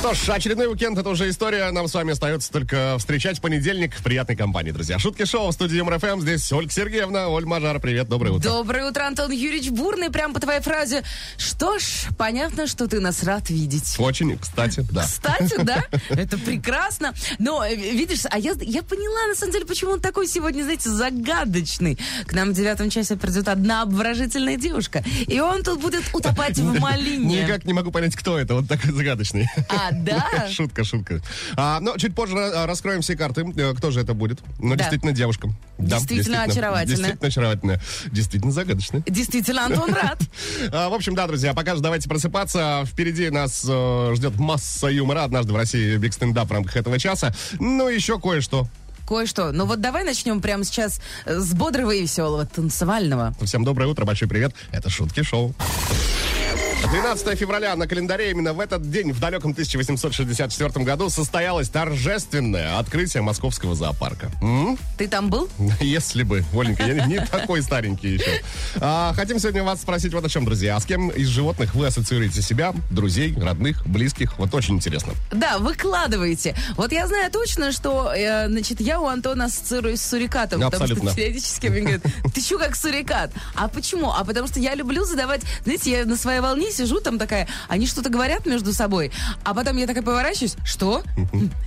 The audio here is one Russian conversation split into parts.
Что ж, очередной уикенд это уже история. Нам с вами остается только встречать понедельник в приятной компании, друзья. Шутки шоу в студии Юмор ФМ. Здесь Ольга Сергеевна. Ольга Мажара, привет, доброе утро. Доброе утро, Антон Юрьевич Бурный. Прям по твоей фразе. Что ж, понятно, что ты нас рад видеть. Очень, кстати, да. Кстати, да, это прекрасно. Но, э, видишь, а я, я поняла, на самом деле, почему он такой сегодня, знаете, загадочный. К нам в девятом часе придет одна обворожительная девушка, и он тут будет утопать в малине. Никак не могу понять, кто это, вот такой загадочный. А, да? Шутка, шутка. А, но чуть позже а, раскроем все карты. Э, Кто же это будет? Ну, Да. действительно, девушка. Да, Действительно очаровательная. Действительно очаровательная. Действительно загадочная. Действительно, Антон рад. А, В общем, да, друзья, пока же давайте просыпаться. Впереди нас э, ждет масса юмора. Однажды в России биг стендап в рамках этого часа. Ну, еще кое-что. Кое-что. Ну вот давай начнем прямо сейчас э, с бодрого и веселого, танцевального. Всем доброе утро, большой привет. Это Шутки Шоу. 12 февраля на календаре именно в этот день, в далеком 1864 году, состоялось торжественное открытие московского зоопарка. М? Ты там был? Если бы, Оленька, я не, такой старенький еще. А, хотим сегодня вас спросить вот о чем, друзья. А с кем из животных вы ассоциируете себя? Друзей, родных, близких? Вот очень интересно. Да, выкладывайте. Вот я знаю точно, что, э, значит, я у Антона ассоциируюсь с сурикатом. Абсолютно. Потому что периодически мне говорят, ты что как сурикат? А почему? А потому что я люблю задавать, знаете, я на своей волне сижу там такая, они что-то говорят между собой, а потом я такая поворачиваюсь, что?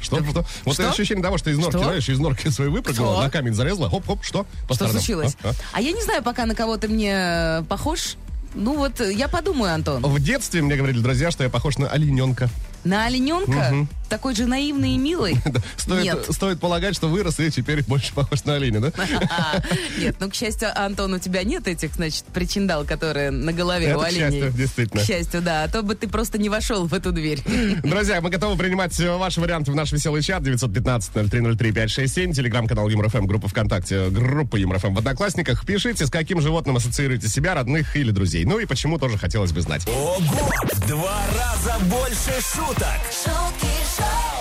Что? Что? Вот Что? ощущение того, что из норки, Что? знаешь, из норки своей выпрыгнула, на камень зарезала, хоп-хоп, что? По Что случилось? А? А? А я не знаю, пока на кого ты мне э, похож. Ну вот, э, я подумаю, Антон. В детстве мне говорили друзья, что я похож на олененка. На олененка? Такой же наивный и милый? Стоит, Нет. стоит полагать, что вырос и теперь больше похож на оленя, да? Нет, ну, к счастью, Антон, у тебя нет этих, значит, причиндал, которые на голове Это у к оленей. счастью, действительно. К счастью, да. А то бы ты просто не вошел в эту дверь. Друзья, мы готовы принимать э, ваши варианты в наш веселый чат 915-0303-567, телеграм-канал ЮморФМ, группа ВКонтакте, группа ЮморФМ в Одноклассниках. Пишите, с каким животным ассоциируете себя, родных или друзей. Ну и почему тоже хотелось бы знать. Ого! Два раза больше шуток.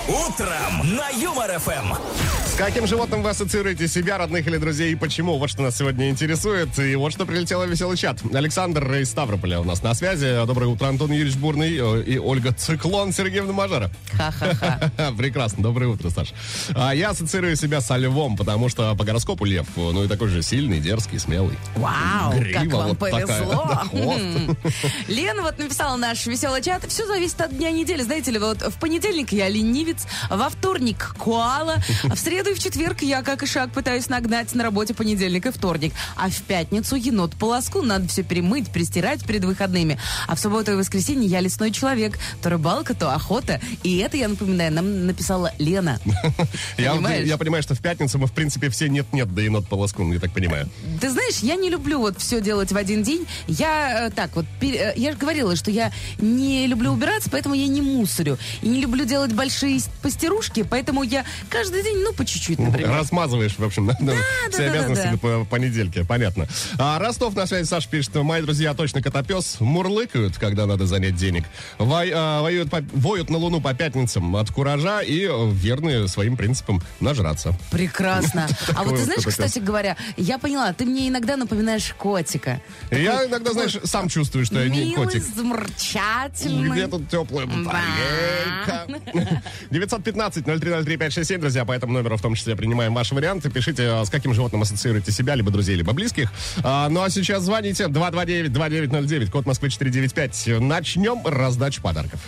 Утром на Юмор ФМ. С каким животным вы ассоциируете себя, родных или друзей и почему? Вот что нас сегодня интересует. И вот что прилетело в веселый чат. Александр из Ставрополя у нас на связи. Доброе утро, Антон Юрьевич Бурный э, и Ольга Циклон Сергеевна Мажара. Ха-ха-ха. Прекрасно, доброе утро, Саш. А, я ассоциирую себя со львом, потому что по гороскопу лев, ну и такой же сильный, дерзкий, смелый. Вау, Грива как вам вот повезло. да, хвост. М. Лена вот написала наш веселый чат. Все зависит от дня недели. Знаете ли, вот в понедельник я ленивец, во вторник коала, а в среду и в четверг я как и шаг пытаюсь нагнать на работе понедельник и вторник. А в пятницу енот полоску. Надо все перемыть, пристирать перед выходными. А в субботу и воскресенье я лесной человек. То рыбалка, то охота. И это, я напоминаю, нам написала Лена. Я, понимаю, что в пятницу мы, в принципе, все нет-нет, да енот по лоскун, я так понимаю. Ты знаешь, я не люблю вот все делать в один день. Я э, так вот, э, я же говорила, что я не люблю убираться, поэтому я не мусорю. И не люблю делать большие постирушки, поэтому я каждый день, ну, по чуть-чуть, например. Размазываешь, в общем, на, на все да, да, обязанности да. по понедельке, понятно. А Ростов на связи, Саша пишет, мои друзья точно котопес, мурлыкают, когда надо занять денег. Вой- а, воюют по- воют на луну по пятницам от куража и верны своим принципам нажраться. Прекрасно. А вот ты знаешь, кстати говоря, я поняла, ты мне иногда напоминаешь котика. Я иногда, знаешь, сам чувствую, что я не котик. замурчательный. Где тут теплая батарейка? 915-0303-567, друзья, по этому номеру том числе принимаем ваши варианты. Пишите, а, с каким животным ассоциируете себя, либо друзей, либо близких. А, ну а сейчас звоните 229-2909, код Москвы 495. Начнем раздачу подарков.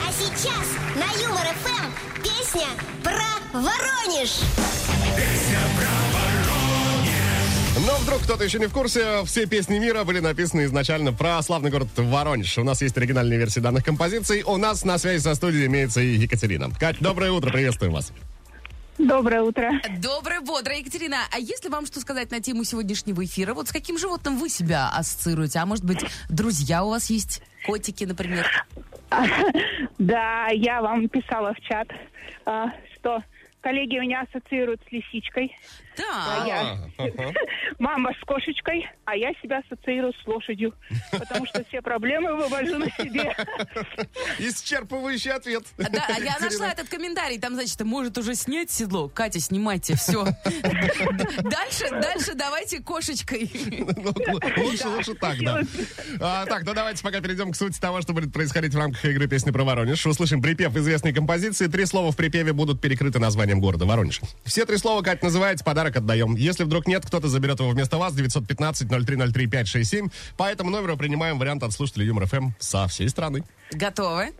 А сейчас на Юмор ФМ песня про Воронеж. Но вдруг кто-то еще не в курсе, все песни мира были написаны изначально про славный город Воронеж. У нас есть оригинальные версии данных композиций. У нас на связи со студией имеется и Екатерина. Кать, доброе утро, приветствуем вас. Доброе утро. Доброе, бодрое, Екатерина. А если вам что сказать на тему сегодняшнего эфира? Вот с каким животным вы себя ассоциируете? А может быть, друзья у вас есть? Котики, например? Да, я вам писала в чат, а, что коллеги меня ассоциируют с лисичкой. Так. А я А, ага. мама с кошечкой, а я себя ассоциирую с лошадью. Потому что все проблемы вывожу на себе. Исчерпывающий ответ. Да, а я нашла этот комментарий. Там, значит, может уже снять седло. Катя, снимайте, все. Дальше, дальше давайте кошечкой. Ну, Лучше, лучше так, да. А, так, ну давайте пока перейдем к сути того, что будет происходить в рамках игры «Песни про Воронеж». Услышим припев известной композиции. Три слова в припеве будут перекрыты названием города Воронеж. Все три слова, Кать, называете, подарок отдаем. Если вдруг нет, кто-то заберет его вместо вас. 915-0303-567. По этому номеру принимаем вариант от слушателей Юмор ФМ со всей страны. Готовы?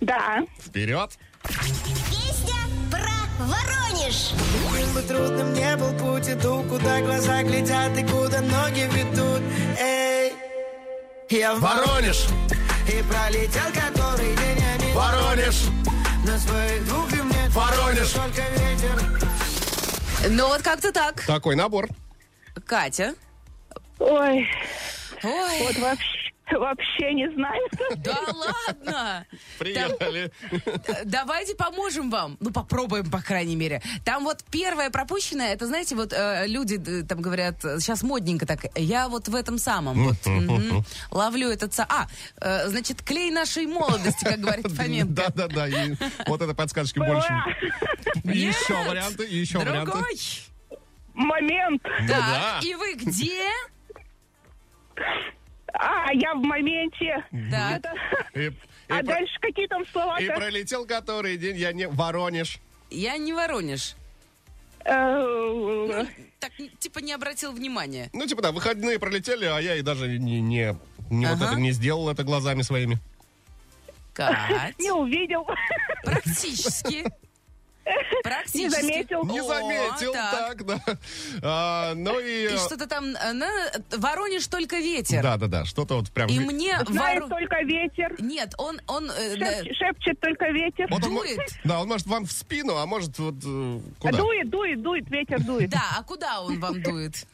Да. Вперед! Песня про Воронеж. Каким бы трудным не был путь, иду, куда глаза глядят и куда ноги ведут. Эй, я в Воронеж! И пролетел который день, а не Воронеж! на своих двух и мне Воронеж! только ветер. Ну вот как-то так. Такой набор. Катя. Ой, Ой, вот вообще, вообще не знаю. да ладно. Приехали. Э, Давайте поможем вам. Ну, попробуем, по крайней мере. Там вот первое пропущенное, это, знаете, вот э, люди э, там говорят, сейчас модненько так, я вот в этом самом, вот, ловлю этот... са- А, э, значит, клей нашей молодости, как говорит Фоменко. Да-да-да. И вот это подсказочки больше. Еще варианты, и еще варианты. Другой. Момент. Так, и вы где? А, я в моменте. Так. Это- И, и А про- дальше какие там слова и пролетел который день, я не... Воронеж. Я не Воронеж. Э, Так, типа, не обратил внимания. Ну, типа, да, выходные пролетели, а я и даже не, не, не вот Ага. это не сделал это глазами своими. Кать. Не увидел. Практически. Практически. Не заметил. Не О, заметил, так, да. А, ну и... И что-то там, э, на Воронеж только ветер. Да-да-да, что-то вот прям... И мне Знает Воро- только ветер. Нет, он, он э, Шеп- да, Шепчет только ветер. Вот он дует. да, он может вам в спину, а может вот э, куда? Дует, дует, дует, ветер дует. да, а куда он вам дует?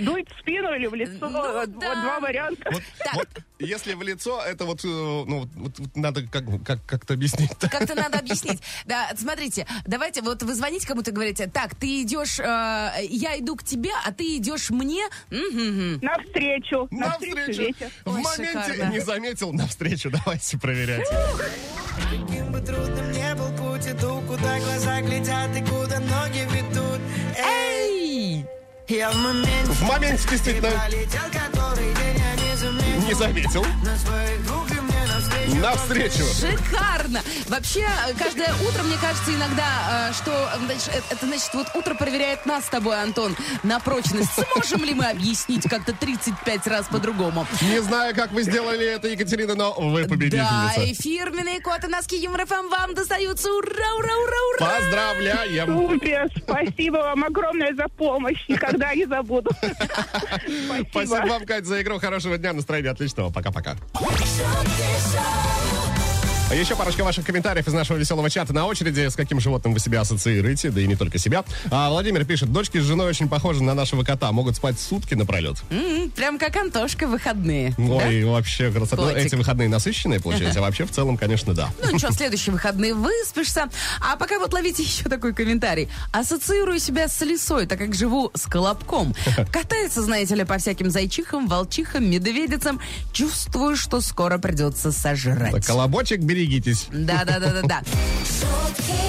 Дует в спину или в лицо. Ну, вот, да. вот два варианта. Вот, Так. вот если в лицо, это вот, э, ну, вот, вот- надо как, как, как-то объяснить. Как-то надо объяснить. Да, смотрите, давайте, вот вы звоните кому-то и говорите, так, ты идешь, э, я иду к тебе, а ты идешь мне. Навстречу. Навстречу. В Ой, моменте шикарно. не заметил, навстречу. Давайте проверять. Каким бы трудным не был путь, иду, куда глаза глядят и куда ноги ведут. Эй, я в моменте. В моменте действительно Пролетел который день, не заметил. Навстречу. Навстречу. Шикарно! Вообще, каждое утро, мне кажется, иногда, э, что э, значит, это значит, вот утро проверяет нас с тобой, Антон, на прочность. Сможем ли мы объяснить как-то 35 раз по-другому? Не знаю, как вы сделали это, Екатерина, но вы Да, победительница. и фирменные коты носки Юмор ФМ вам достаются. Ура, ура, ура, ура! Поздравляем! Супер, спасибо вам огромное за помощь. Никогда не забуду. Спасибо вам, Кать, за игру. Хорошего дня, настроения отличного. Пока-пока. А Еще парочка ваших комментариев из нашего веселого чата на очереди. С каким животным вы себя ассоциируете, да и не только себя. А Владимир пишет, дочки с женой очень похожи на нашего кота. Могут спать сутки напролет. М, Прям как Антошка выходные. Ой, вообще красота. Ну, эти выходные насыщенные, получается. А вообще, в целом, конечно, да. Ну ничего, следующие выходные выспишься. А пока вот ловите еще такой комментарий. Ассоциирую себя с лисой, так как живу с колобком. Катается, знаете ли, по всяким зайчихам, волчихам, медведицам. Чувствую, что скоро придется сожрать. Так, колобочек, берегитесь. Да-да-да-да-да. На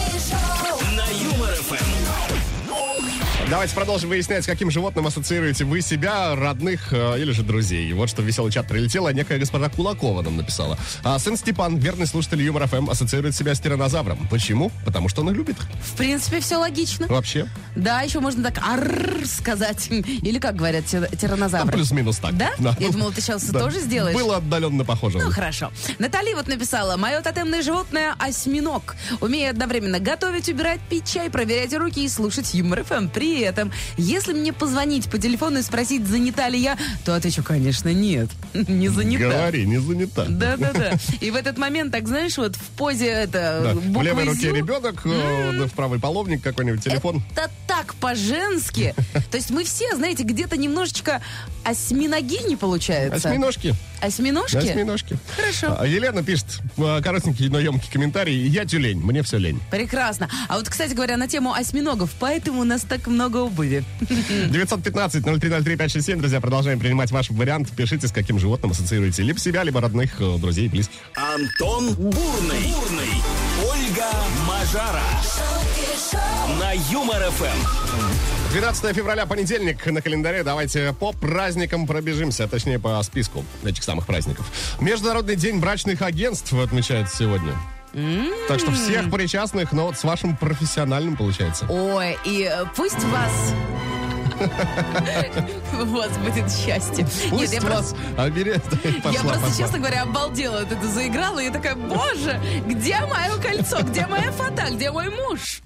Давайте продолжим выяснять, с каким животным ассоциируете вы себя, родных э, или же друзей. Вот что в веселый чат прилетело, некая госпожа Кулакова нам написала. А сын Степан, верный слушатель Юмор ФМ, ассоциирует себя с тиранозавром. Почему? Потому что он их любит. В принципе, все логично. Вообще. Да, еще можно так арр сказать. Или как говорят тир- тиранозавры. плюс-минус так. Да? Я думала, ты сейчас Да. тоже сделаешь. Было отдаленно похоже. Ну, хорошо. Натали вот написала, мое тотемное животное – осьминог. Умею одновременно готовить, убирать, пить чай, проверять руки и слушать Юмор ФМ. При этом, если мне позвонить по телефону и спросить, занята ли я, то отвечу, конечно, нет. Не занята. Говори, не занята. Да-да-да. И в этот момент, так знаешь, вот в позе это Да. В левой руке «зю». ребенок, э, в правой половник какой-нибудь, телефон. Это так. по-женски. То есть мы все, знаете, где-то немножечко осьминогини получается. Осьминожки. Осьминожки? Осьминожки. Хорошо. А, Елена пишет а, коротенький, но емкий комментарий. Я тюлень, мне все лень. Прекрасно. А вот, кстати говоря, на тему осьминогов, поэтому у нас так много обуви. 915-0303-567, друзья, продолжаем принимать ваш вариант. Пишите, с каким животным ассоциируете либо себя, либо родных, э, друзей, близких. Антон Бурный. Бурный. Ольга Мажара. На Юмор ФМ. 12 февраля, понедельник на календаре. Давайте по праздникам пробежимся, а точнее по списку этих самых праздников. Международный день брачных агентств отмечается сегодня. Так что всех причастных, но вот с вашим профессиональным получается. Ой, и э, пусть вас... У вас будет счастье. Пусть я вас оберет. Я Пошла, просто, пошла. честно говоря, обалдела от это заиграла. И я такая, боже, где мое кольцо? Где моя фата? Где мой муж?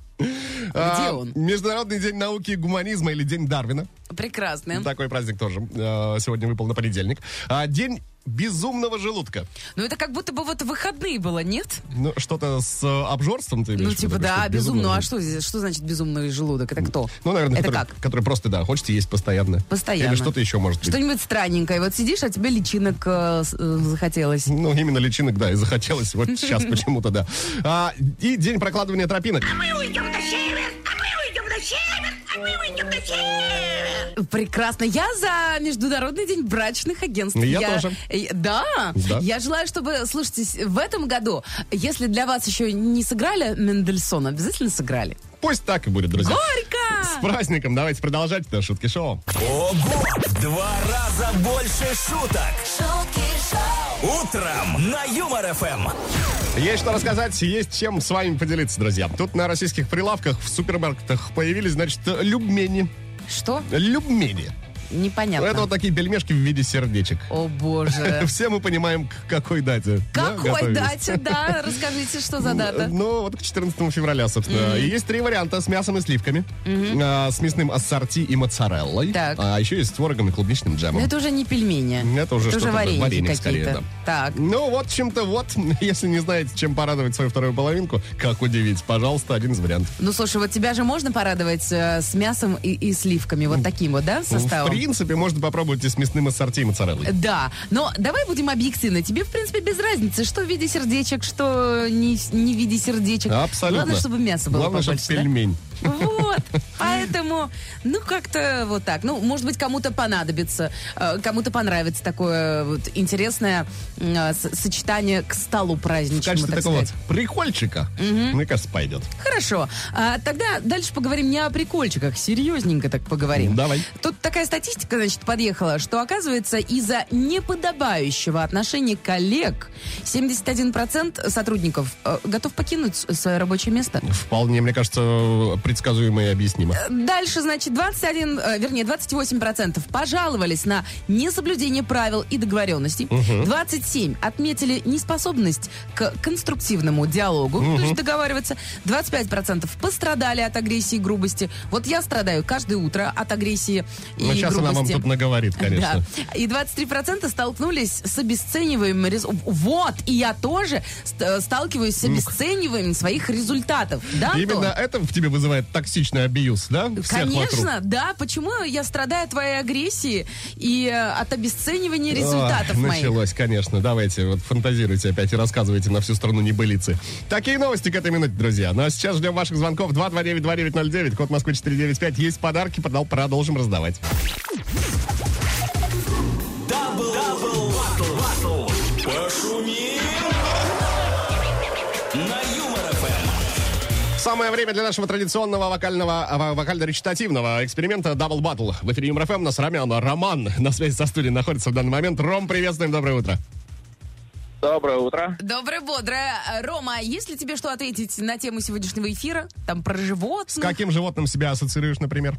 А, Где он? Международный день науки и гуманизма или День Дарвина. Прекрасно. Такой праздник тоже э, сегодня выпал на понедельник. А, день безумного желудка. Ну, это как будто бы вот выходные было, нет? Ну, что-то с э, обжорством ты имеешь Ну, типа, да, безумно. А что, здесь- что значит безумный желудок? Это кто? Ну, наверное, это который, как? который просто, да, хочется есть постоянно. Постоянно. Или что-то еще может быть. Что-нибудь странненькое. Вот сидишь, а тебе личинок э, э, захотелось. Ну, именно личинок, да, и захотелось вот сейчас почему-то, да. А, и день прокладывания тропинок. А мы уйдем на север, а мы уйдем на север. Прекрасно. Я за Международный день брачных агентств. Я тоже. э, Да. Да. Я желаю, чтобы, слушайте, в этом году, если для вас еще не сыграли Мендельсона, обязательно сыграли. Пусть так и будет, друзья. Горько! С праздником. Давайте продолжать это шутки шоу. Ого! В два раза больше шуток. Утром на Юмор ФМ. Есть что рассказать, есть чем с вами поделиться, друзья. Тут на российских прилавках в супермаркетах появились, значит, любмени. Что? Любмени. Непонятно. Это вот такие пельмешки в виде сердечек. О, боже. Все мы понимаем, к какой дате. да, Какой дате, да? Расскажите, что за дата? Ну, вот к 14 февраля, собственно. И есть три варианта с мясом и сливками, а, с мясным ассорти и моцареллой, Так. а еще есть с творогом и клубничным Но джемом. это уже не пельмени. Это уже что-то, варенье скорее. Так. Ну, вот чем-то вот, если не знаете, чем порадовать свою вторую половинку, как удивить, пожалуйста, один из вариантов. Ну, слушай, вот тебя же можно порадовать э, с мясом и, и сливками, вот таким вот, да, В составом? Принципе, можно попробовать и с мясным ассорти моцареллой. Да, но давай будем объективны. Тебе, в принципе, без разницы, что в виде сердечек, что не, не в виде сердечек. Абсолютно. Главное, чтобы мясо было Главное, чтобы побольше, да? пельмень. Вот, поэтому, ну, как-то вот так. Ну, может быть, кому-то понадобится, э, кому-то понравится такое вот интересное э, сочетание к столу В праздничному, качестве так такого сказать. прикольчика, мне кажется, пойдет. Хорошо. А, тогда дальше поговорим не о прикольчиках, серьезненько так поговорим. Давай. Тут такая статистика, значит, подъехала, что, оказывается, из-за неподобающего отношения коллег 71% сотрудников э, готов покинуть свое рабочее место. Вполне, мне кажется, предсказуемо и объяснимо. Дальше, значит, 21, э, вернее, 28% пожаловались на несоблюдение правил и договоренностей. 27 отметили неспособность к конструктивному диалогу, то есть договариваться. 25% пострадали от агрессии и грубости. Вот я страдаю каждое утро от агрессии и Но сейчас она вам тут наговорит, конечно. Да. И 23% столкнулись с обесцениванием рез- Вот, и я тоже ст- сталкиваюсь с обесцениванием своих результатов. Да, Антон? Именно это в тебе вызывает токсичный абьюз, да? Всех Конечно, вокруг. да. Почему я страдаю от твоей агрессии и э, от обесценивания результатов Ах, моих? Началось, конечно. Давайте, вот фантазируйте опять и рассказывайте на всю страну небылицы. Такие новости к этой минуте, друзья. Ну а сейчас ждем ваших звонков 229-2909, код Москвы 495. Есть подарки, продол- продолжим раздавать. Самое время для нашего традиционного вокального, а, вокально-речитативного эксперимента Double Battle. В эфире МРФМ у нас Роман. Роман на связи со студией находится в данный момент. Ром, приветствуем, доброе утро. Доброе утро. Доброе, бодрое. Рома, есть ли тебе что ответить на тему сегодняшнего эфира? Там про С животных? каким животным себя ассоциируешь, например?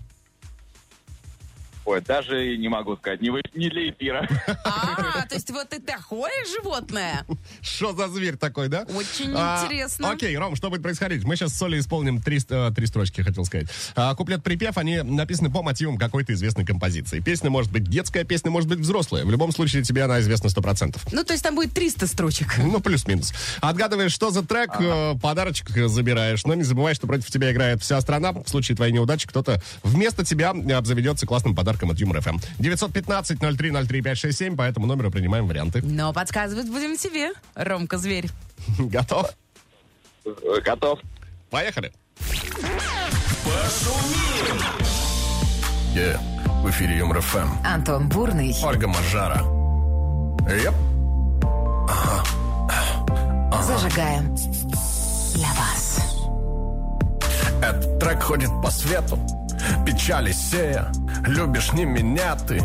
Ой, даже и не могу сказать, не, вы- не для эфира. А, то есть вот ты такое животное? Что за зверь такой, да? Очень А, интересно. Окей, Ром, что будет происходить? Мы сейчас с Солей исполним три, э, три строчки, хотел сказать. А, куплет-припев, они написаны по мотивам какой-то известной композиции. Песня может быть детская, песня может быть взрослая. В любом случае тебе она известна 100%. Ну, то есть там будет 300 строчек. Ну, плюс-минус. Отгадываешь, что за трек, э, подарочек забираешь. Но не забывай, что против тебя играет вся страна. В случае твоей неудачи кто-то вместо тебя обзаведется классным подарком от Юмор ФМ. 915-0303-567, по этому номеру принимаем варианты. Но подсказывать будем тебе, Ромка Зверь. Готов? Э, Готов. Поехали. Yeah. В эфире Юмор ФМ. Антон Бурный. Ольга Мажара. Yep. Зажигаем для вас. Этот трек ходит по свету. Печали сея. Любишь не меня ты,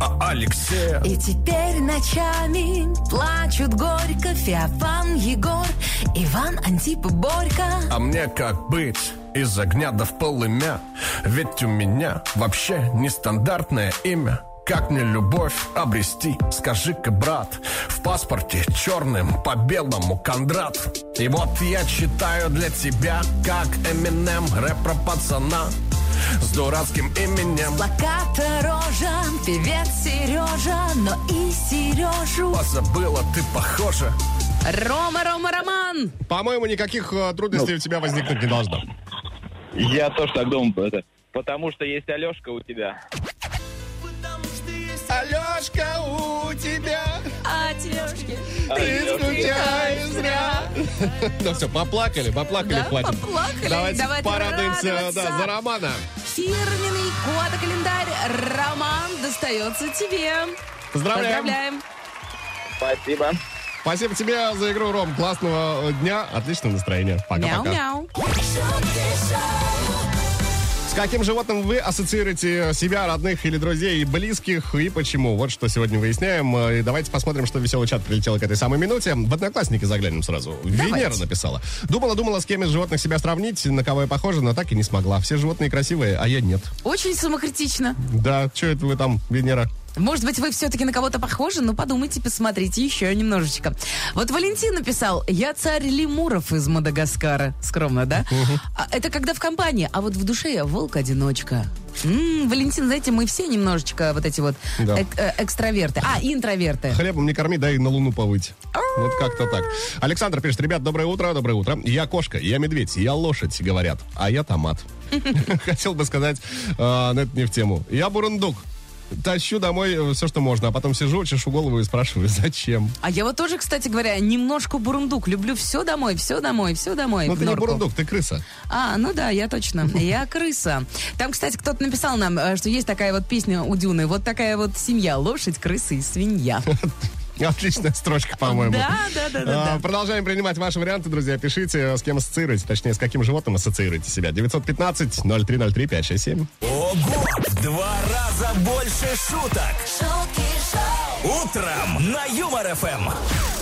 а Алексея. И теперь ночами плачут горько Феофан, Егор, Иван, Антип и Борька. А мне как быть? Из огня до в полымя Ведь у меня вообще нестандартное имя как мне любовь обрести, скажи-ка, брат В паспорте черным по белому Кондрат И вот я читаю для тебя, как Эминем Рэп про пацана с дурацким именем Плаката рожа, певец Сережа, но и Сережу. Позабыла ты, похоже Рома, Рома, Роман. По-моему, никаких э, трудностей у тебя возникнуть не должно. Я тоже так думаю. Это, потому что есть Алешка у тебя. Алешка, у тебя? Ты скучаешь зря. Ну все, поплакали, поплакали, хватит. поплакали. Давайте, Давайте порадуемся за Романа. Фирменный календарь Роман достается тебе. Поздравляем. Поздравляем. Спасибо. Спасибо тебе за игру, Ром. Классного дня, отличного настроения. Пока-пока. Мяу-мяу. С каким животным вы ассоциируете себя, родных или друзей, и близких, и почему? Вот что сегодня выясняем. Э, И давайте посмотрим, что веселый чат прилетел к этой самой минуте. В Одноклассники заглянем сразу. Венера написала. Думала-думала, с кем из животных себя сравнить, на кого я похожа, но так и не смогла. Все животные красивые, а я нет. Очень самокритично. Да, что это вы там, Венера? Может быть, вы все-таки на кого-то похожи? Ну, подумайте, посмотрите еще немножечко. Вот Валентин написал, я царь лемуров из Мадагаскара. Скромно, да? А это когда в компании, а вот в душе я волк-одиночка. М, Валентин, знаете, мы все немножечко вот эти вот Да. эк- э, экстраверты. А, интроверты. Хлебом не корми, дай на луну повыть. Вот как-то так. Александр пишет, ребят, доброе утро, доброе утро. Я кошка, я медведь, я лошадь, говорят, а я томат. Хотел бы сказать, а, но это не в тему. Я бурундук. Тащу домой все, что можно, а потом сижу, чешу голову и спрашиваю, зачем? А я вот тоже, кстати говоря, немножко бурундук. Люблю все домой, все домой, все домой. Ну ты не норку. бурундук, ты крыса. А, ну да, я точно. Я крыса. Там, кстати, кто-то написал нам, э, что есть такая вот песня у Дюны. Вот такая вот семья. Лошадь, крыса и свинья. Отличная строчка, по-моему. Да, да, да, да, А, да. Продолжаем принимать ваши варианты, друзья. Пишите, с кем ассоциируете, точнее, с каким животным ассоциируете себя. 915-0303-567. Ого! Два раза больше шуток. Утром на Юмор ФМ.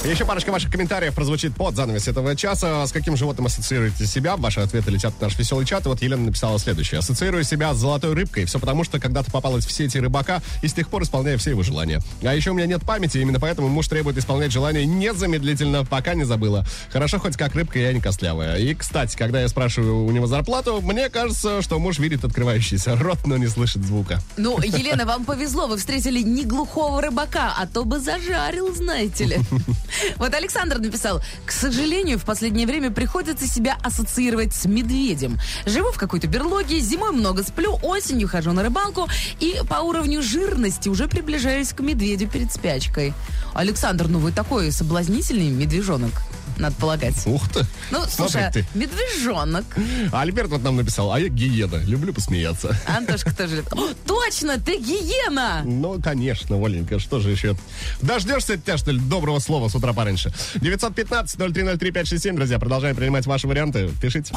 Еще парочка ваших комментариев прозвучит под занавес этого часа. С каким животным ассоциируете себя? Ваши ответы летят в наш веселый чат. И вот Елена написала следующее. Ассоциирую себя с золотой рыбкой. Все потому, что когда-то попалась в сети рыбака и с тех пор исполняю все его желания. А еще у меня нет памяти, именно поэтому муж требует исполнять желания незамедлительно, пока не забыла. Хорошо, хоть как рыбка, я не костлявая. И, кстати, когда я спрашиваю у него зарплату, мне кажется, что муж видит открывающийся рот, но не слышит звука. Ну, Елена, вам повезло, вы встретили не глухого рыбака, а то бы зажарил, знаете ли. Вот Александр написал, к сожалению, в последнее время приходится себя ассоциировать с медведем. Живу в какой-то берлоге, зимой много сплю, осенью хожу на рыбалку и по уровню жирности уже приближаюсь к медведю перед спячкой. Александр, ну вы такой соблазнительный медвежонок, надо полагать. Ух ты! Ну, слушай, ты. медвежонок. А Альберт вот нам написал, а я гиена, люблю посмеяться. Антошка тоже. О, точно, ты гиена! Ну, конечно, Оленька, что же еще? Дождешься тебя, что ли, доброго слова с утра пораньше? 915-0303-567, друзья, продолжаем принимать ваши варианты. Пишите.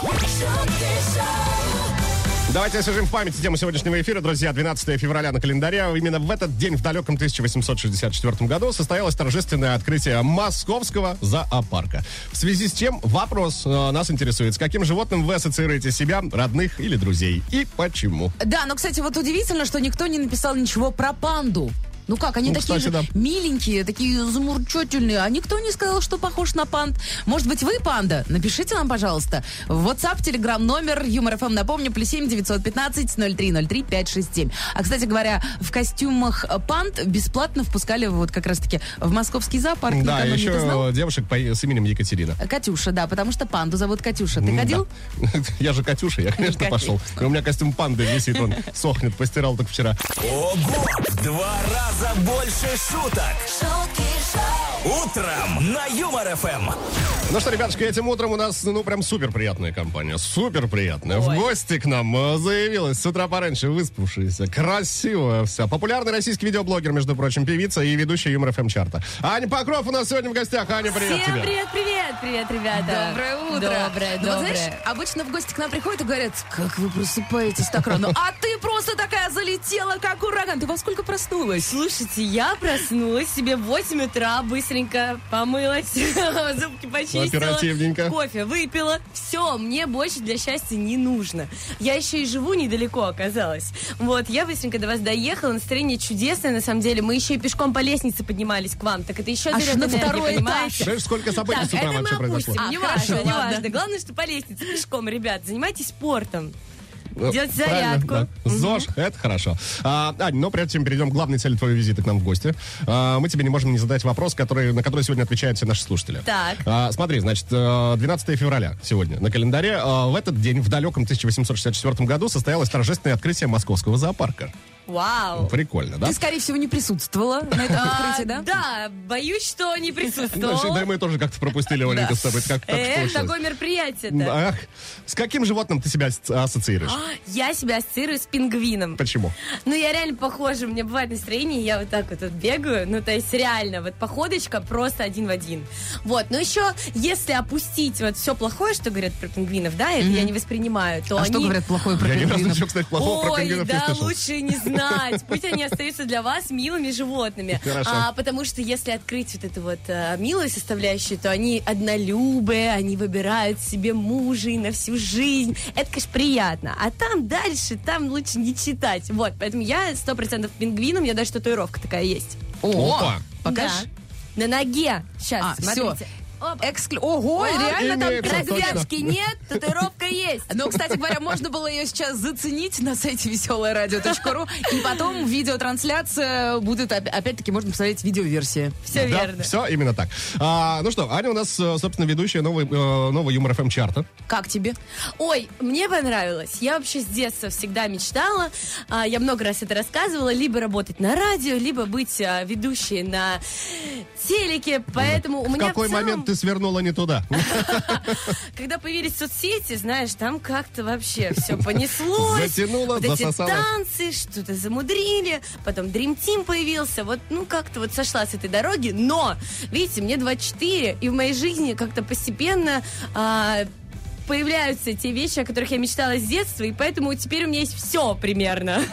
Давайте освежим в памяти тему сегодняшнего эфира, друзья. 12 февраля на календаре. Именно в этот день, в далеком 1864 году, состоялось торжественное открытие Московского зоопарка. В связи с чем вопрос э, нас интересует. С каким животным вы ассоциируете себя, родных или друзей? И почему? Да, но, кстати, вот удивительно, что никто не написал ничего про панду. Ну как, они Ну, такие кстати, же да. миленькие, такие замурчательные, а никто не сказал, что похож на панд. Может быть, вы панда? Напишите нам, пожалуйста. В WhatsApp, Telegram номер, Юмор ФМ, напомню, плюс 7 915 0303 567. А, кстати говоря, в костюмах панд бесплатно впускали вот как раз-таки в московский зоопарк. да, Никому еще девушек по- с именем Екатерина. Катюша, да, потому что панду зовут Катюша. Ты ходил? Да. Я же Катюша, я, конечно, пошел. У меня костюм панды висит, он сохнет, постирал только вчера. Ого! Два раза больше шуток. Утром на Юмор ФМ. Ну что, ребятушки, этим утром у нас, ну, прям супер приятная компания. Супер приятная. В гости к нам э, заявилась с утра пораньше выспавшаяся, красивая вся. Популярный российский видеоблогер, между прочим, певица и ведущая Юмор ФМ чарта. Аня Покров у нас сегодня в гостях. Аня, привет Всем тебе. привет, привет, привет, ребята. Доброе утро. Доброе, Ну, вот доброе. знаешь, обычно в гости к нам приходят и говорят, как вы просыпаетесь так рано. А ты просто такая залетела, как ураган. Ты во сколько проснулась? Слушайте, я проснулась себе в 8 утра, быстренько помылась, зубки почистила. Оперативненько. Кофе выпила. Все, мне больше для счастья не нужно. Я еще и живу недалеко, оказалось. Вот, я быстренько до вас доехала, настроение чудесное, на самом деле. Мы еще и пешком по лестнице поднимались к вам. Так это еще Аж на второй понимаете? Знаешь, сколько событий Так, с утра вообще произошло? А, не важно, не важно. Главное, что по лестнице пешком, ребят. Занимайтесь спортом. Ну, Делать зарядку. да. ЗОЖ, это хорошо. А, Ань, но прежде чем перейдем к главной цели твоего визита к нам в гости, а, мы тебе не можем не задать вопрос, который, на который сегодня отвечают все наши слушатели. Так. А, смотри, значит, э, 12 февраля сегодня на календаре. а, В этот день, в далеком 1864 году, состоялось торжественное открытие Московского зоопарка. Вау. Прикольно, да? Ты, скорее всего, не присутствовала на этом открытии, да? А, Да, боюсь, что не Значит, присутствовал. да, мы тоже как-то пропустили, Оленька, с тобой. Это такое мероприятие-то. С каким животным ты себя ас- ассоциируешь? Я себя ассоциирую с пингвином. Почему? Ну, я реально похожа, у меня бывает настроение, я вот так вот, бегаю, ну, то есть реально, вот походочка просто один в один. Вот, но еще, если опустить вот все плохое, что говорят про пингвинов, да, это я не воспринимаю, то А они... что говорят плохое про Я ни разу пингвинов? ничего, кстати, плохого про Ой, пингвинов не да, слышал. лучше не знать. Пусть они остаются для вас милыми животными. Хорошо. А, потому что если открыть вот эту вот а, милую составляющую, то они однолюбые, они выбирают себе мужей на всю жизнь. Это, конечно, приятно. А там дальше, там лучше не читать. Вот, поэтому я сто процентов пингвин, у меня даже татуировка такая есть. О, Опа. покажи. Да. На ноге. Сейчас, А, смотрите. всё. Эксклю... Ого, реально там имеется, нет, татуировка есть. Ну, кстати говоря, можно было ее сейчас заценить на сайте веселорадио.ру, и потом видеотрансляция будет, оп- опять-таки, можно посмотреть видеоверсии. Все Да, верно. все именно так. А, ну что, Аня у нас, э, собственно, ведущая новой, э, нового Юмор ФМ чарта. Как тебе? Ой, мне понравилось. Я вообще с детства всегда мечтала. а, я много раз это рассказывала. Либо работать на радио, либо быть а, ведущей на телеке. Поэтому у В меня какой в целом, момент ты свернула не туда? когда появились соцсети, знаешь, там как-то вообще все понеслось. Затянуло, вот эти засосало. танцы, что-то замудрили. Потом Dream Team появился. Вот, ну, как-то вот сошла с этой дороги. Но, видите, мне 24, и в моей жизни как-то постепенно а, появляются те вещи, о которых я мечтала с детства, и поэтому теперь у меня есть все примерно.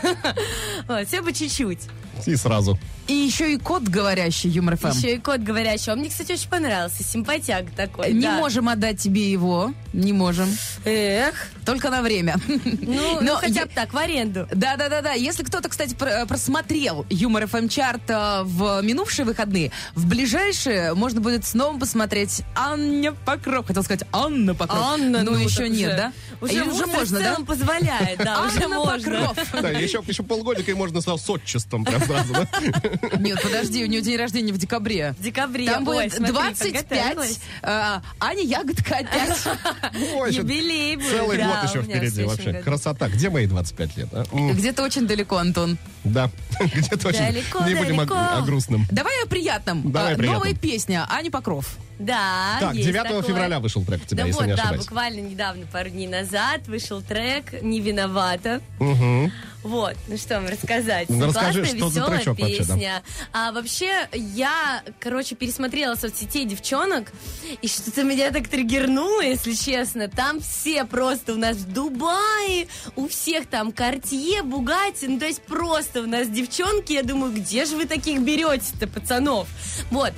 Все по чуть-чуть. И сразу. И еще и код говорящий Юмор ФМ. Еще и кот говорящий. Он мне, кстати, очень понравился. Симпатяк такой. Не да. можем отдать тебе его. Не можем. Эх. Только на время. Ну, Но ну хотя я- бы так, в аренду. Да, да, да, да. Если кто-то, кстати, про- просмотрел Юмор ФМ чарт э, в минувшие выходные, в ближайшие можно будет снова посмотреть Анна Покров. Хотел сказать Анна Покров. Анна, ну, ну, еще нет, уже- да? Уже, уже можно, да? позволяет, да, уже Анна можно. Покров. Да, еще, еще полгодика и можно с отчеством прям сразу, да? Нет, подожди, у нее день рождения в декабре. В декабре. Там Ой, будет смотри, 25, подготовилась. э, Аня Ягодка опять. Ой, Юбилей будет. Целый да, год еще впереди вообще. году. Красота. Где мои 25 лет? а? Где-то очень далеко, Антон. Да, где-то очень... Далеко, Не будем о, далеко. о грустном. Давай о приятном. Давай А, о приятном. Новая песня Ани Покров. Да, Так, есть 9 такое. февраля вышел трек у тебя, Да если вот, не да, ошибаюсь. буквально недавно, пару дней назад, вышел трек «Не виновата». Мгм. Вот, ну что вам рассказать? Ну, расскажи, Классная, что за веселая тречок вообще, да. песня. А вообще, я, короче, пересмотрела соцсетей девчонок, и что-то меня так триггернуло, если честно. Там все просто у нас в Дубае, у всех там Картье, Бугатти, ну то есть просто у нас девчонки, я думаю, где же вы таких берете-то, пацанов? Вот.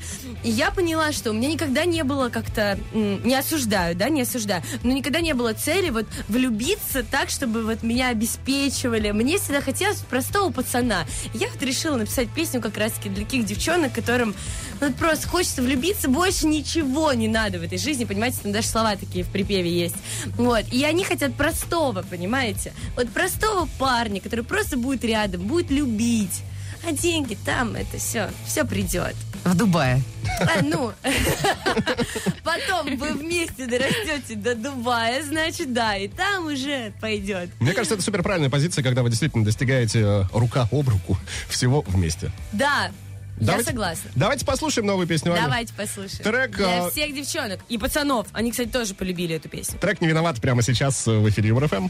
И я поняла, что у меня никогда не было как-то, не осуждаю, да, не осуждаю, но никогда не было цели вот влюбиться так, чтобы вот меня обеспечивали. Мне всегда хотелось простого пацана. Я вот решила написать песню как раз-таки для таких девчонок, которым ну, просто хочется влюбиться, больше ничего не надо в этой жизни, понимаете, там даже слова такие в припеве есть. Вот. И они хотят простого, понимаете? Вот простого парня, который просто будет рядом, будет любить. А деньги там, это все, все придет. В Дубае. А, ну, потом вы вместе дорастете до Дубая, значит, да, и там уже пойдет. Мне кажется, это супер правильная позиция, когда вы действительно достигаете э, рука об руку всего вместе. Да, я Давайте- согласна. Давайте послушаем новую песню. Али. Давайте послушаем. Трек, Для а- всех девчонок и пацанов. Они, кстати, тоже полюбили эту песню. Трек «Не виноват» прямо сейчас в эфире Юмор ФМ.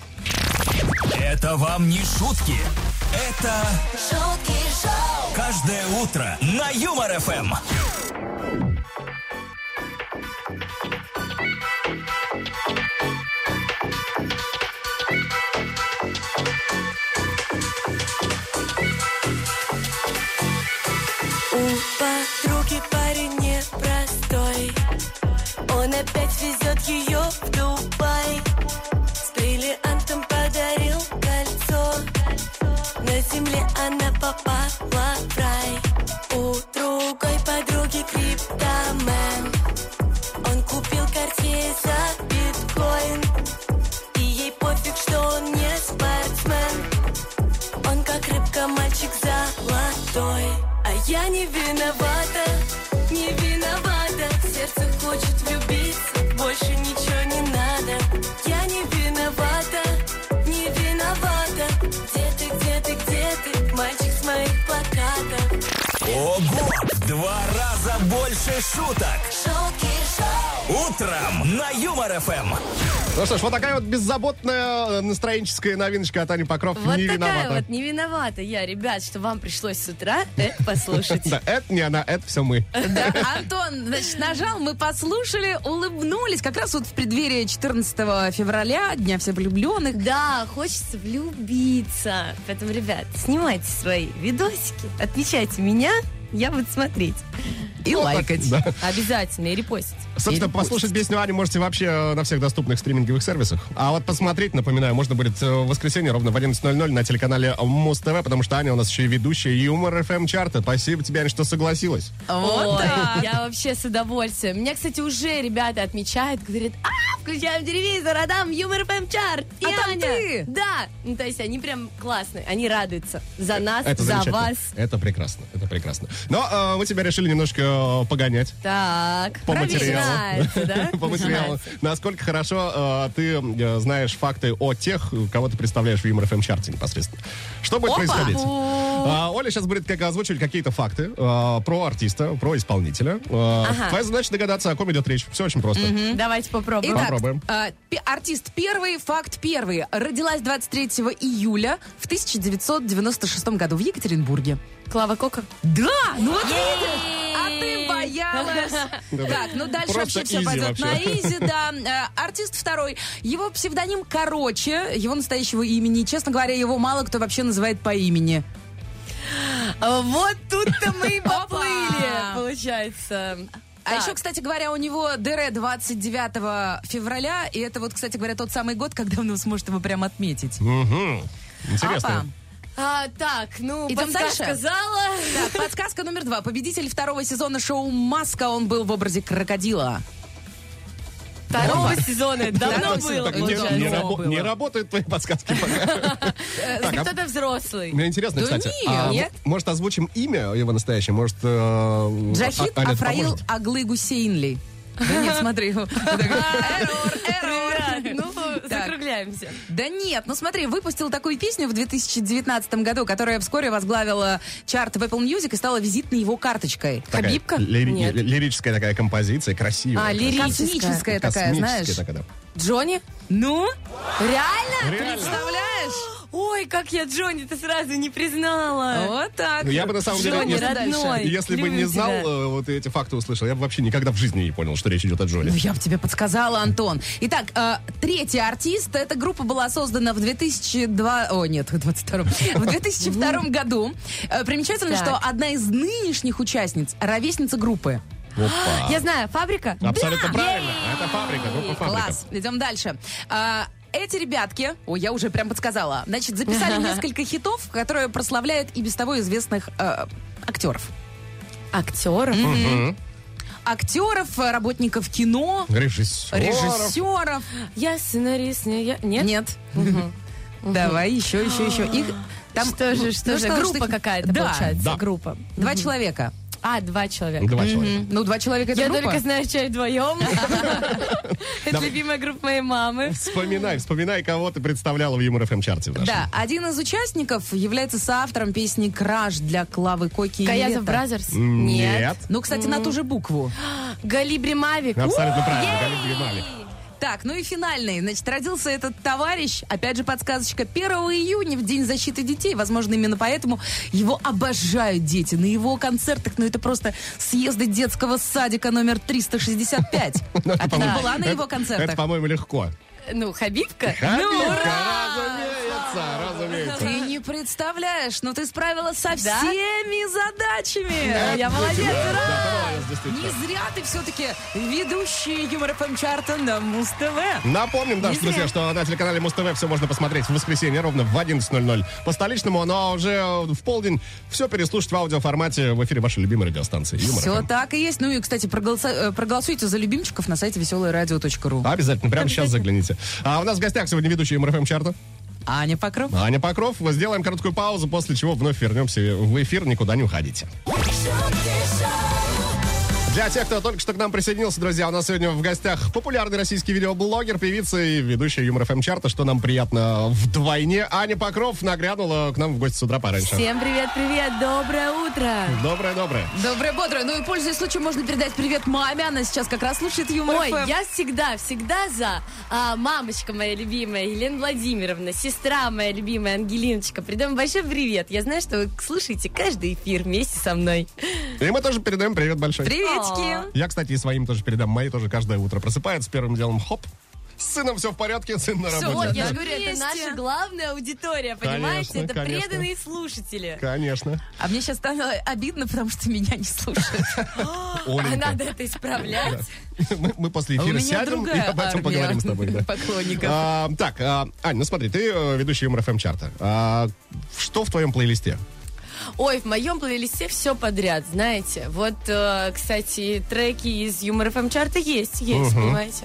Это вам не шутки. Это шутки шоу. Каждое утро на Юмор она Два раза больше шуток. Шутки шоу Утром на Юмор ФМ. Ну что ж, вот такая вот беззаботная э, настроенческая новиночка от Ани Покров. Вот не такая виновата. вот не виновата я, ребят, что вам пришлось с утра это послушать. Да, это не она, это все мы. Да, Антон, значит, нажал, мы послушали, улыбнулись. Как раз вот в преддверии 14 февраля, Дня всех влюбленных. Да, хочется влюбиться. Поэтому, ребят, снимайте свои видосики, отмечайте меня, я буду смотреть. И лайкать. Да. Обязательно, и репостить. Собственно, послушать песню Ани можете вообще э, на всех доступных стриминговых сервисах. А вот посмотреть, напоминаю, можно будет э, в воскресенье ровно в 11.00 на телеканале Муз ТВ, потому что Аня у нас еще и ведущая Юмор ФМ чарта. Спасибо тебе, Аня, что согласилась. Вот так. я вообще с удовольствием. Меня, кстати, уже ребята отмечают, говорят, а, включаем телевизор, а там Юмор ФМ чарт. И А там Аня. ты. Да. Ну, то есть они прям классные, они радуются за нас, Это за вас. Это прекрасно, это прекрасно. Но э, мы тебя решили немножко э, погонять. Так, По материалу. Начинается, да? По материалу. Насколько хорошо э, ты э, знаешь факты о тех, кого ты представляешь в Юмор ФМ чарте непосредственно. Что будет происходить? А, Оля сейчас будет как озвучивать какие-то факты э, про артиста, про исполнителя. Твоя задача догадаться, о ком идет речь. Все очень просто. Давайте попробуем. Итак, Попробуем. артист первый, факт первый. Родилась 23 июля в 1996 году в Екатеринбурге. Клава Кока. Да! Ну вот видишь! А ты боялась! Так, ну дальше вообще все пойдет на изи, да. Э, Артист второй. Его псевдоним Короче, его настоящего имени. Честно говоря, его мало кто вообще называет по имени. Вот тут-то мы и поплыли, получается. А Так. еще, кстати говоря, у него ДР 29 февраля, и это вот, кстати говоря, тот самый год, когда он сможет его прям отметить. Мгм. Интересно. Опа. А, так, ну, Идем подсказка дальше? сказала. Так, подсказка номер два. Победитель второго сезона шоу «Маска», он был в образе крокодила. Второго сезона давно Так, было, Так, не, получается. не Давно рабо- было. не работают твои подсказки пока. Если а- кто-то взрослый. Мне интересно, Да кстати. нет. а Нет? Может, озвучим имя его настоящее? Может, э, Джахид А- Афраил? Аглы Гусейнли. Да нет, смотри. Эррор, эррор. Ну, закругляемся. Да нет, ну смотри, выпустил такую песню в 2019 году, которая вскоре возглавила чарт в Apple Music и стала визитной его карточкой. Такая Хабибка? лири- Нет. ли- Лирическая такая композиция, красивая. А, лирическая. Космическая такая, знаешь. такая, да. Джонни? Ну, Реально? Реально. представляешь? Ой, как я Джонни-то сразу не признала. Вот так. Ну, я бы на самом деле, Джонни, если, родной, если бы не знал, тебя. э, вот эти факты услышал, я бы вообще никогда в жизни не понял, что речь идет о Джоне. Ну, я бы тебе подсказала, Антон. Итак, э, третий артист. Эта группа была создана в 2002... О, нет, в 22 В 2002 году. Э, примечательно, Так. что одна из нынешних участниц — ровесница группы. Опа. Я знаю, фабрика? Абсолютно правильно. Это фабрика, группа фабрика. Класс. Идем дальше. А, эти ребятки, ой, я уже прям подсказала, значит, записали несколько хитов, которые прославляют и без того известных э, актеров. Актеров? Актеров, э, работников кино, Режиссер. режиссеров. Я сценарист, не я... Нет? Нет. Давай, еще, еще, еще. Их там Что же, что ну же, группа какая-то Да. получается, Да. группа. Два человека. А, два человека. Два человека. Ну, два человека это Я группа. только знаю чай вдвоем. Это любимая группа моей мамы. Вспоминай, вспоминай, кого ты представляла в Юмор ФМ чарте. в нашем. Да, один из участников является соавтором песни «Краш» для Клавы Коки и Gayazov Brothers? Нет. Ну, кстати, на ту же букву. Галибри Мавик. Абсолютно правильно. Галина Гримали. Так, ну и финальный. Значит, родился этот товарищ, опять же, подсказочка, 1 июня, в День защиты детей. Возможно, именно поэтому его обожают дети. На его концертах, ну это просто съезды детского садика номер 365. А ты была на это- его Это, концертах? по-моему, легко. Ну, Хабибка. Хабибка, разумеется, разумеется. Не представляешь, но ты справилась со всеми задачами. Я молодец, Да, ура! Не зря ты все-таки ведущий Юмор ФМ чарта на Муз-ТВ. Напомним, зря. друзья, что на телеканале Муз-ТВ все можно посмотреть в воскресенье ровно в 11.00 по столичному, но уже в полдень все переслушать в аудиоформате в эфире вашей любимой радиостанции Юмор Все так и есть. Ну и, кстати, проголоса- э, проголосуйте за любимчиков на сайте веселорадио.ру. Обязательно, прямо сейчас загляните. А у нас в гостях сегодня ведущий Юмор ФМ чарта Аня Покров. Аня Покров. Сделаем короткую паузу, после чего вновь вернемся в эфир. Никуда не уходите. Для тех, кто только что к нам присоединился, друзья, у нас сегодня в гостях популярный российский видеоблогер, певица и ведущая Юмор ФМ чарта, что нам приятно вдвойне. Аня Покров нагрянула к нам в гости с утра пораньше. Всем привет-привет, доброе утро. Доброе-доброе. Доброе, бодрое. Ну и, пользуясь случаем, можно передать привет маме. Она сейчас как раз слушает Юмор Ой, FM. я всегда, всегда за. А, мамочка моя любимая, Елена Владимировна, сестра моя любимая, Ангелиночка. Передаем большой привет. Я знаю, что вы слушаете каждый эфир вместе со мной. И мы тоже передаем привет большой. Приветики. Я, кстати, и своим тоже передам. Мои тоже каждое утро просыпаются первым делом. Хоп. С сыном все в порядке, сын на работе. Вот, я же говорю, это наша главная аудитория, понимаете? Конечно, это конечно. преданные слушатели. Конечно. А мне сейчас стало обидно, потому что меня не слушают. А Оленька. надо это исправлять. Мы, мы после А эфира меня сядем и об этом поговорим с тобой. Да. поклонников. А, так, а, Ань, ну смотри, ты э, ведущий Юмор ФМ чарта. А, что в твоем плейлисте? Ой, в моем плейлисте все подряд, знаете. Вот, э, кстати, треки из Юмор ФМ чарта есть, есть, понимаете.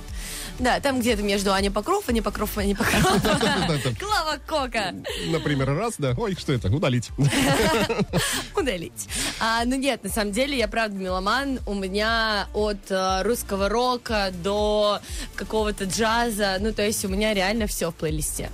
Да, там где-то между Аня Покров, Аня Покров, Аня Покров. Клава Кока. Например, раз, да. Ой, что это? Удалить. Удалить. А, ну нет, на самом деле, я правда меломан. У меня от э, русского рока до какого-то джаза. Ну, то есть у меня реально все в плейлисте.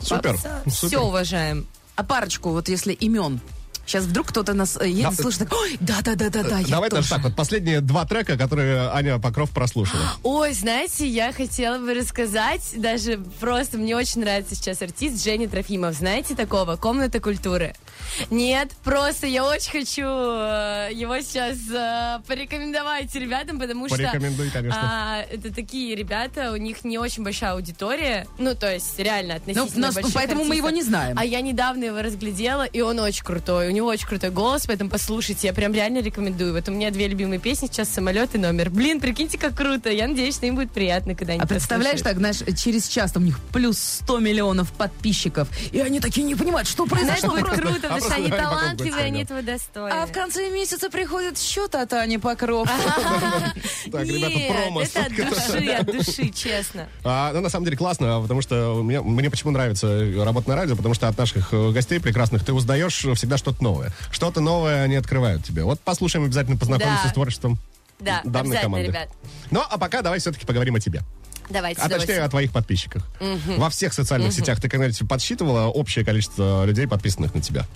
Супер. Все Супер. уважаем. А парочку, вот если имен. Сейчас вдруг кто-то нас э, едет, Да. слышит, так, ой, да-да-да-да-да, Давай даже тоже. так, вот последние два трека, которые Аня Покров прослушала. Ой, знаете, я хотела бы рассказать, даже просто мне очень нравится сейчас артист Женя Трофимов. Знаете такого? Комната культуры. Нет, просто я очень хочу э, его сейчас э, порекомендовать ребятам, потому что Порекомендуй, конечно. а, это такие ребята, у них не очень большая аудитория, ну то есть реально относительно нас- больших поэтому мы его артистов. не знаем. А я недавно его разглядела, и он очень крутой. У него очень крутой голос, поэтому послушайте, я прям реально рекомендую. Вот у меня две любимые песни сейчас «Самолет» и «Номер». Блин, прикиньте, как круто. Я надеюсь, что им будет приятно, когда они А представляешь, так, знаешь, через час там у них плюс 100 миллионов подписчиков, и они такие не понимают, что Знаешь, произошло. будет просто- круто, потому что просто они талантливые, они этого достойны. А в конце месяца приходит счет от Ани Покров. Так, ребята, промо. это от души, от души, честно. А, ну, на самом деле классно, потому что мне, почему нравится работа на радио, потому что от наших э, гостей прекрасных ты узнаешь всегда что-то новое. Что-то новое они открывают тебе. Вот послушаем обязательно, познакомимся с творчеством Да, данной команды. ребят. Ну, а пока давай все-таки поговорим о тебе. Давайте, А точнее, о твоих подписчиках. Во всех социальных сетях ты когда-нибудь подсчитывала общее количество людей, подписанных на тебя?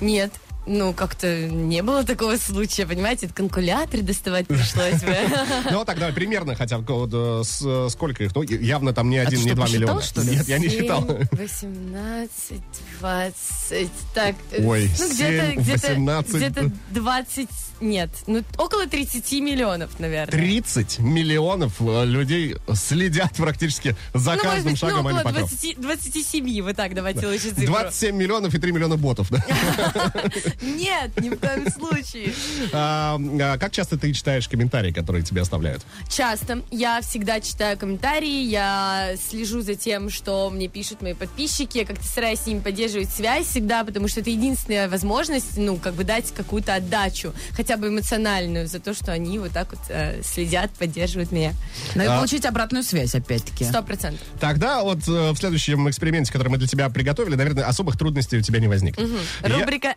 Нет. Ну, как-то не было такого случая, понимаете, калькулятор доставать пришлось бы. Ну, так, давай, примерно хотя бы вот, э, э, сколько их? Ну, явно там не один, ты не два миллиона. Нет, я не считал. 18, 20, так. э, Ой, ну, где-то, 7, где-то, 18. где-то 20, нет, ну, около 30 миллионов, наверное. 30 миллионов людей следят практически за ну, каждым ну, шагом Ани Покров. 20, 27, вот так давайте лучше цифру. 27 миллионов и 3 миллиона ботов, да? Нет, ни в коем случае. А, а Как часто ты читаешь комментарии, которые тебе оставляют? Часто. Я всегда читаю комментарии, я слежу за тем, что мне пишут мои подписчики, я как-то стараюсь с ними поддерживать связь всегда, потому что это единственная возможность, ну, как бы дать какую-то отдачу, хотя бы эмоциональную, за то, что они вот так вот э, следят, поддерживают меня. Надо А- Ну получить обратную связь, опять-таки. Сто процентов. Тогда вот э, в следующем эксперименте, который мы для тебя приготовили, наверное, особых трудностей у тебя не возникнет. Я- Рубрика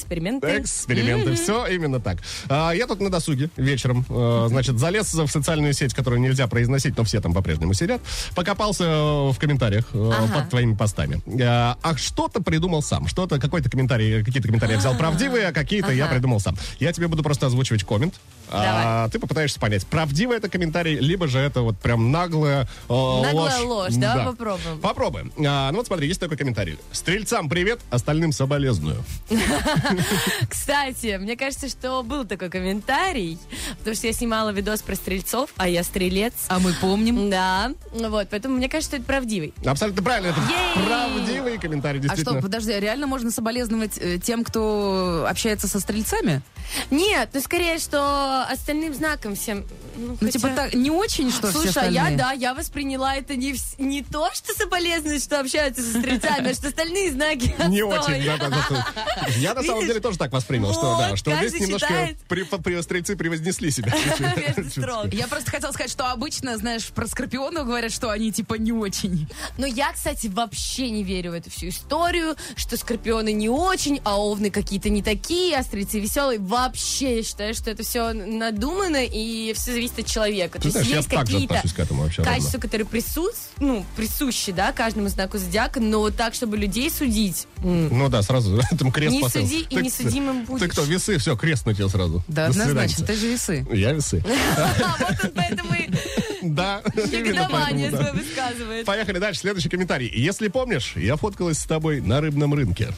«Эксперименты». Эксперименты, все именно так. А, я тут на досуге вечером, э, значит, залез в социальную сеть, которую нельзя произносить, но все там по-прежнему сидят, покопался э, в комментариях э, Ага. под твоими постами. А что-то придумал сам, что-то, какой-то комментарий, какие-то комментарии я взял правдивые, а какие-то я придумал сам. Я тебе буду просто озвучивать коммент, а ты попытаешься понять, правдивый это комментарий, либо же это вот прям наглая э, Наглая ложь, да? Да. Попробуем. Попробуем. А, ну вот смотри, есть такой комментарий. Стрельцам привет, остальным соболезную. Кстати, мне кажется, что был такой комментарий, потому что я снимала видос про стрельцов, а я стрелец. А мы помним. Да, вот, поэтому мне кажется, что это правдивый. Абсолютно правильно, это правдивый комментарий, А что, действительно. подожди, а реально можно соболезновать э, тем, кто общается со стрельцами? Нет, ну скорее, что остальным знаком всем. Ну, Ну, хотя- типа, так, не очень, что все Слушай, а я, остальные? да, я восприняла это не, вс- не то, что соболезновать, что общаются со стрельцами, а что остальные знаки Не очень, да, да, да. Я на самом деле тоже так воспринял, что да, что здесь немножко стрельцы превознесли себя. Я просто хотела сказать, что обычно, знаешь, про скорпионов говорят, что они типа не очень. Но я, кстати, вообще не верю в эту всю историю, что скорпионы не очень, а овны какие-то не такие, а стрельцы веселые. Вообще, я считаю, что это все надумано, и все зависит от человека. Ты То знаешь, я есть так же какие-то отношусь к этому вообще качества, которые присут, ну, присущи, да, каждому знаку зодиака, но так, чтобы людей судить, м, Ну да, сразу этому крест Не поставил. суди и Ты- несудимым Ты будешь. кто, весы? Все, крест на тебе сразу. Да, До однозначно, ты же весы. Я весы. вот он поэтому и Да. негодование поэтому, да. свое высказывает. Поехали дальше. Следующий комментарий. Если помнишь, я фоткалась с тобой на рыбном рынке.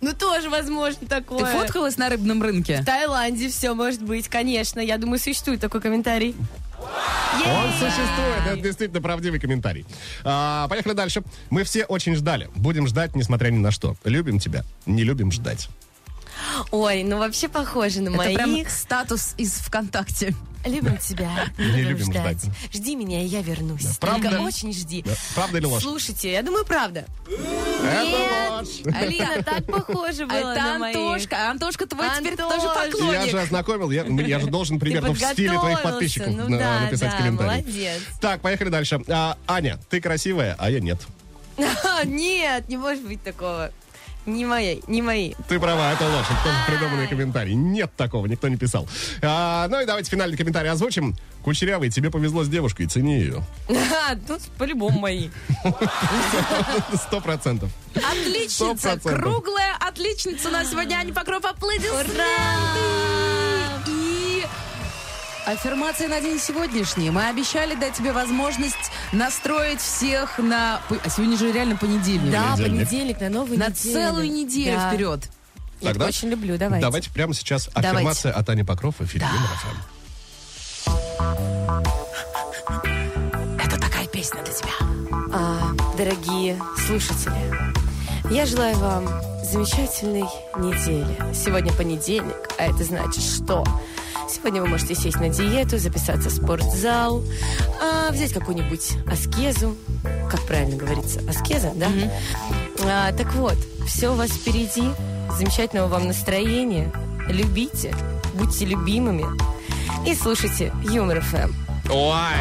Ну, тоже возможно такое. Ты фоткалась на рыбном рынке? В Таиланде все может быть, конечно. Я думаю, существует такой комментарий. Он существует, это действительно правдивый комментарий. А, поехали дальше. Мы все очень ждали. Будем ждать, несмотря ни на что. Любим тебя, не любим ждать. Ой, ну вообще похоже на Это моих. прям статус из ВКонтакте. Любим тебя, Не любим ждать. ждать. Жди меня, и я вернусь. правда? Только очень жди. Да. Правда или ложь? Слушайте, я думаю, правда. Это ложь. Алина, так похоже было это на моих. Антошка. А Антошка твой теперь тоже Антошка. Я поклонник. же ознакомил, я, я же должен примерно в стиле твоих подписчиков ну на- да, написать да, комментарий. молодец. Так, поехали дальше. А, Аня, ты красивая, а я нет. Нет, не может быть такого. Не мои, не мои. Ты права, это ложь. Это тоже придуманный комментарий. Нет такого, никто не писал. А, ну и давайте финальный комментарий озвучим. Кучерявый, тебе повезло с девушкой, цени ее. Ну, по-любому мои. Сто процентов. Отличница, круглая отличница на сегодня. Аня Покров, аплодисменты. И аффирмация на день сегодняшний. Мы обещали дать тебе возможность настроить всех на... А сегодня же реально понедельник. Да, Понедельник. понедельник, на новую На неделю. целую неделю Да. вперед. Я Тогда очень люблю, давайте. Давайте прямо сейчас Давайте. аффирмация от Ани Покров эфире Юмор ФМ. Это такая песня для тебя. А, дорогие слушатели, я желаю вам замечательной недели. Сегодня понедельник, а это значит что? Сегодня вы можете сесть на диету, записаться в спортзал, а, взять какую-нибудь аскезу. Как правильно говорится? Аскеза, да? А, так вот, все у вас впереди. Замечательного вам настроения. Любите, будьте любимыми. И слушайте Юмор ФМ. Ой,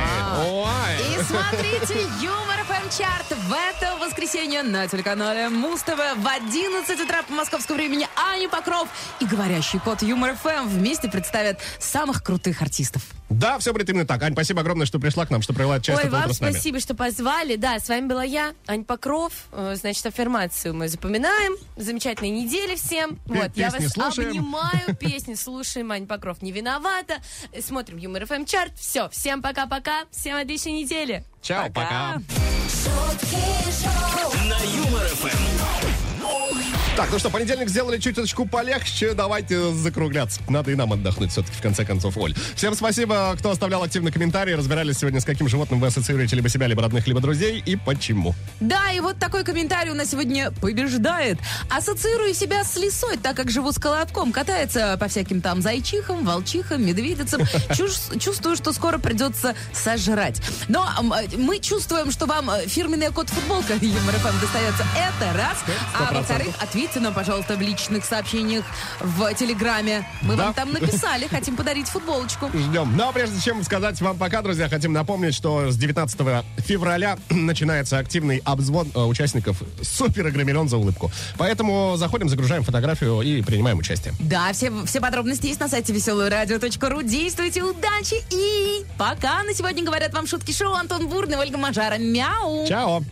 И ой. смотрите Юмор ФМ Чарт в это воскресенье на телеканале Муз-ТВ в 11 утра по московскому времени Аня Покров и говорящий кот Юмор ФМ вместе представят самых крутых артистов. Да, все будет именно так. Ань, спасибо огромное, что пришла к нам, что провела часть Ой, этого вам утра с нами. спасибо, что позвали. Да, с вами была я, Ань Покров. Э, Значит, аффирмацию мы запоминаем. Замечательной недели всем. Пе- Вот, я вас слушаем. обнимаю, песни слушаем. Ань Покров не виновата. Смотрим Юмор ФМ чарт. Все, всем пока-пока. Всем отличной недели. Чао, пока. На Юмор ФМ. Так, ну что, понедельник сделали чуточку полегче. Давайте закругляться. Надо и нам отдохнуть все-таки, в конце концов, Оль. Всем спасибо, кто оставлял активные комментарии. Разбирались сегодня, с каким животным вы ассоциируете либо себя, либо родных, либо друзей, и почему. Да, и вот такой комментарий у нас сегодня побеждает. Ассоциирую себя с лисой, так как живу с колобком. Катается по всяким там зайчихам, волчихам, медведицам. Чувствую, что скоро придется сожрать. Но мы чувствуем, что вам э, фирменная код-футболка Юмор достается. Это раз. А 100%. во-вторых, ответьте нам, пожалуйста, в личных сообщениях в Телеграме. Мы Да. вам там написали, хотим подарить футболочку. Ждем. Но прежде чем сказать вам пока, друзья, хотим напомнить, что с 19 февраля начинается активный обзвон э, участников супер игры «Миллион за улыбку». Поэтому заходим, загружаем фотографию и принимаем участие. Да, все, все подробности есть на сайте веселорадио.ру. Действуйте, удачи и пока. На сегодня говорят вам шутки шоу Антон Бурный, Ольга Мажара. Мяу. Чао!